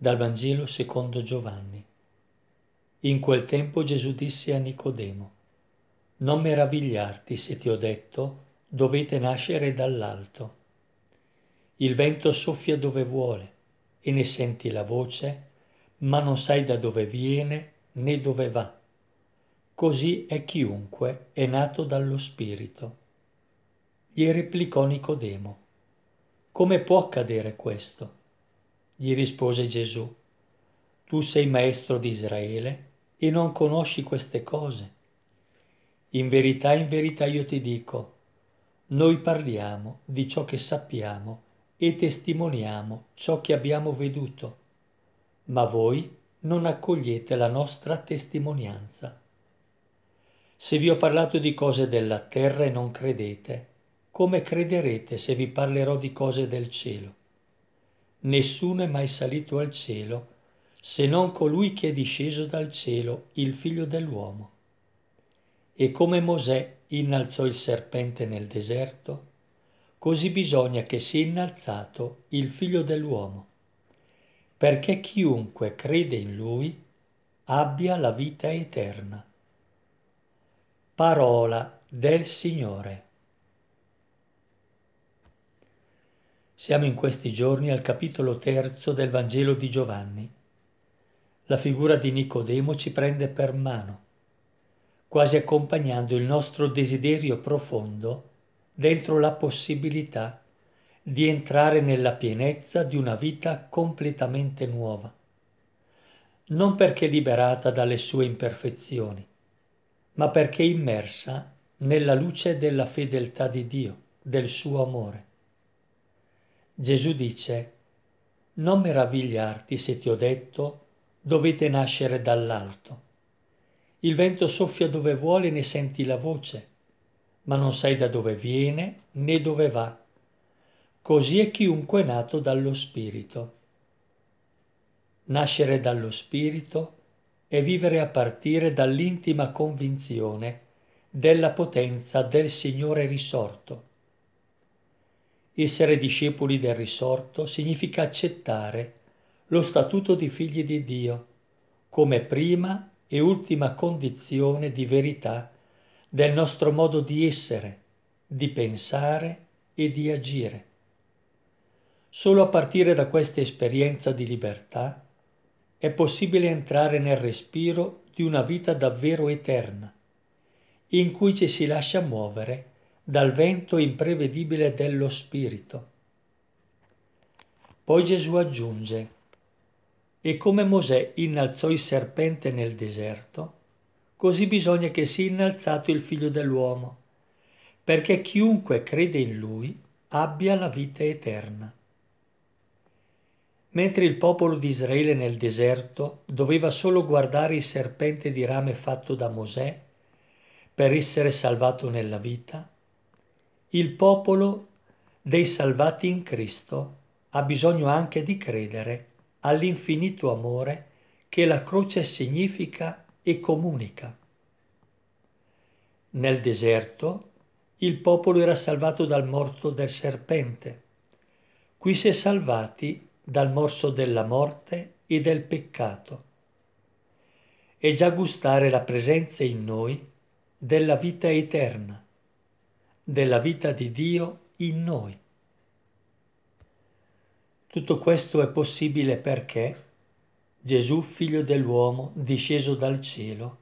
Dal Vangelo secondo Giovanni. In quel tempo Gesù disse a Nicodemo, Non meravigliarti se ti ho detto, dovete nascere dall'alto. Il vento soffia dove vuole e ne senti la voce, ma non sai da dove viene né dove va. Così è chiunque è nato dallo Spirito. Gli replicò Nicodemo, come può accadere questo? Gli rispose Gesù, tu sei maestro di Israele e non conosci queste cose. In verità, in verità io ti dico, noi parliamo di ciò che sappiamo e testimoniamo ciò che abbiamo veduto, ma voi non accogliete la nostra testimonianza. Se vi ho parlato di cose della terra e non credete, come crederete se vi parlerò di cose del cielo? Nessuno è mai salito al cielo se non colui che è disceso dal cielo, il figlio dell'uomo. E come Mosè innalzò il serpente nel deserto, così bisogna che sia innalzato il figlio dell'uomo, perché chiunque crede in lui abbia la vita eterna. Parola del Signore. Siamo in questi giorni al capitolo terzo del Vangelo di Giovanni. La figura di Nicodemo ci prende per mano, quasi accompagnando il nostro desiderio profondo dentro la possibilità di entrare nella pienezza di una vita completamente nuova, non perché liberata dalle sue imperfezioni, ma perché immersa nella luce della fedeltà di Dio, del suo amore. Gesù dice, non meravigliarti se ti ho detto dovete nascere dall'alto. Il vento soffia dove vuole e ne senti la voce, ma non sai da dove viene né dove va. Così è chiunque nato dallo Spirito. Nascere dallo Spirito è vivere a partire dall'intima convinzione della potenza del Signore risorto essere discepoli del risorto significa accettare lo statuto di figli di Dio come prima e ultima condizione di verità del nostro modo di essere, di pensare e di agire. Solo a partire da questa esperienza di libertà è possibile entrare nel respiro di una vita davvero eterna, in cui ci si lascia muovere dal vento imprevedibile dello Spirito. Poi Gesù aggiunge, e come Mosè innalzò il serpente nel deserto, così bisogna che sia innalzato il figlio dell'uomo, perché chiunque crede in lui abbia la vita eterna. Mentre il popolo di Israele nel deserto doveva solo guardare il serpente di rame fatto da Mosè per essere salvato nella vita, il popolo dei salvati in Cristo ha bisogno anche di credere all'infinito amore che la croce significa e comunica. Nel deserto il popolo era salvato dal morso del serpente. Qui si è salvati dal morso della morte e del peccato. E già gustare la presenza in noi della vita eterna della vita di Dio in noi. Tutto questo è possibile perché Gesù, figlio dell'uomo, disceso dal cielo,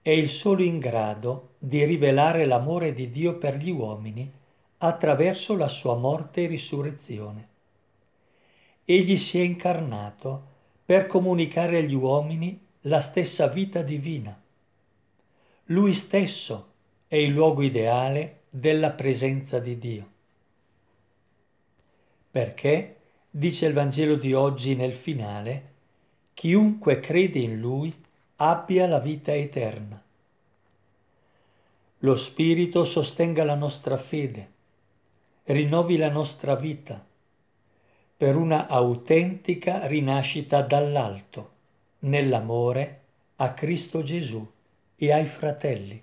è il solo in grado di rivelare l'amore di Dio per gli uomini attraverso la sua morte e risurrezione. Egli si è incarnato per comunicare agli uomini la stessa vita divina. Lui stesso è il luogo ideale della presenza di Dio. Perché, dice il Vangelo di oggi nel finale, chiunque crede in Lui abbia la vita eterna. Lo Spirito sostenga la nostra fede, rinnovi la nostra vita per una autentica rinascita dall'alto, nell'amore a Cristo Gesù e ai fratelli.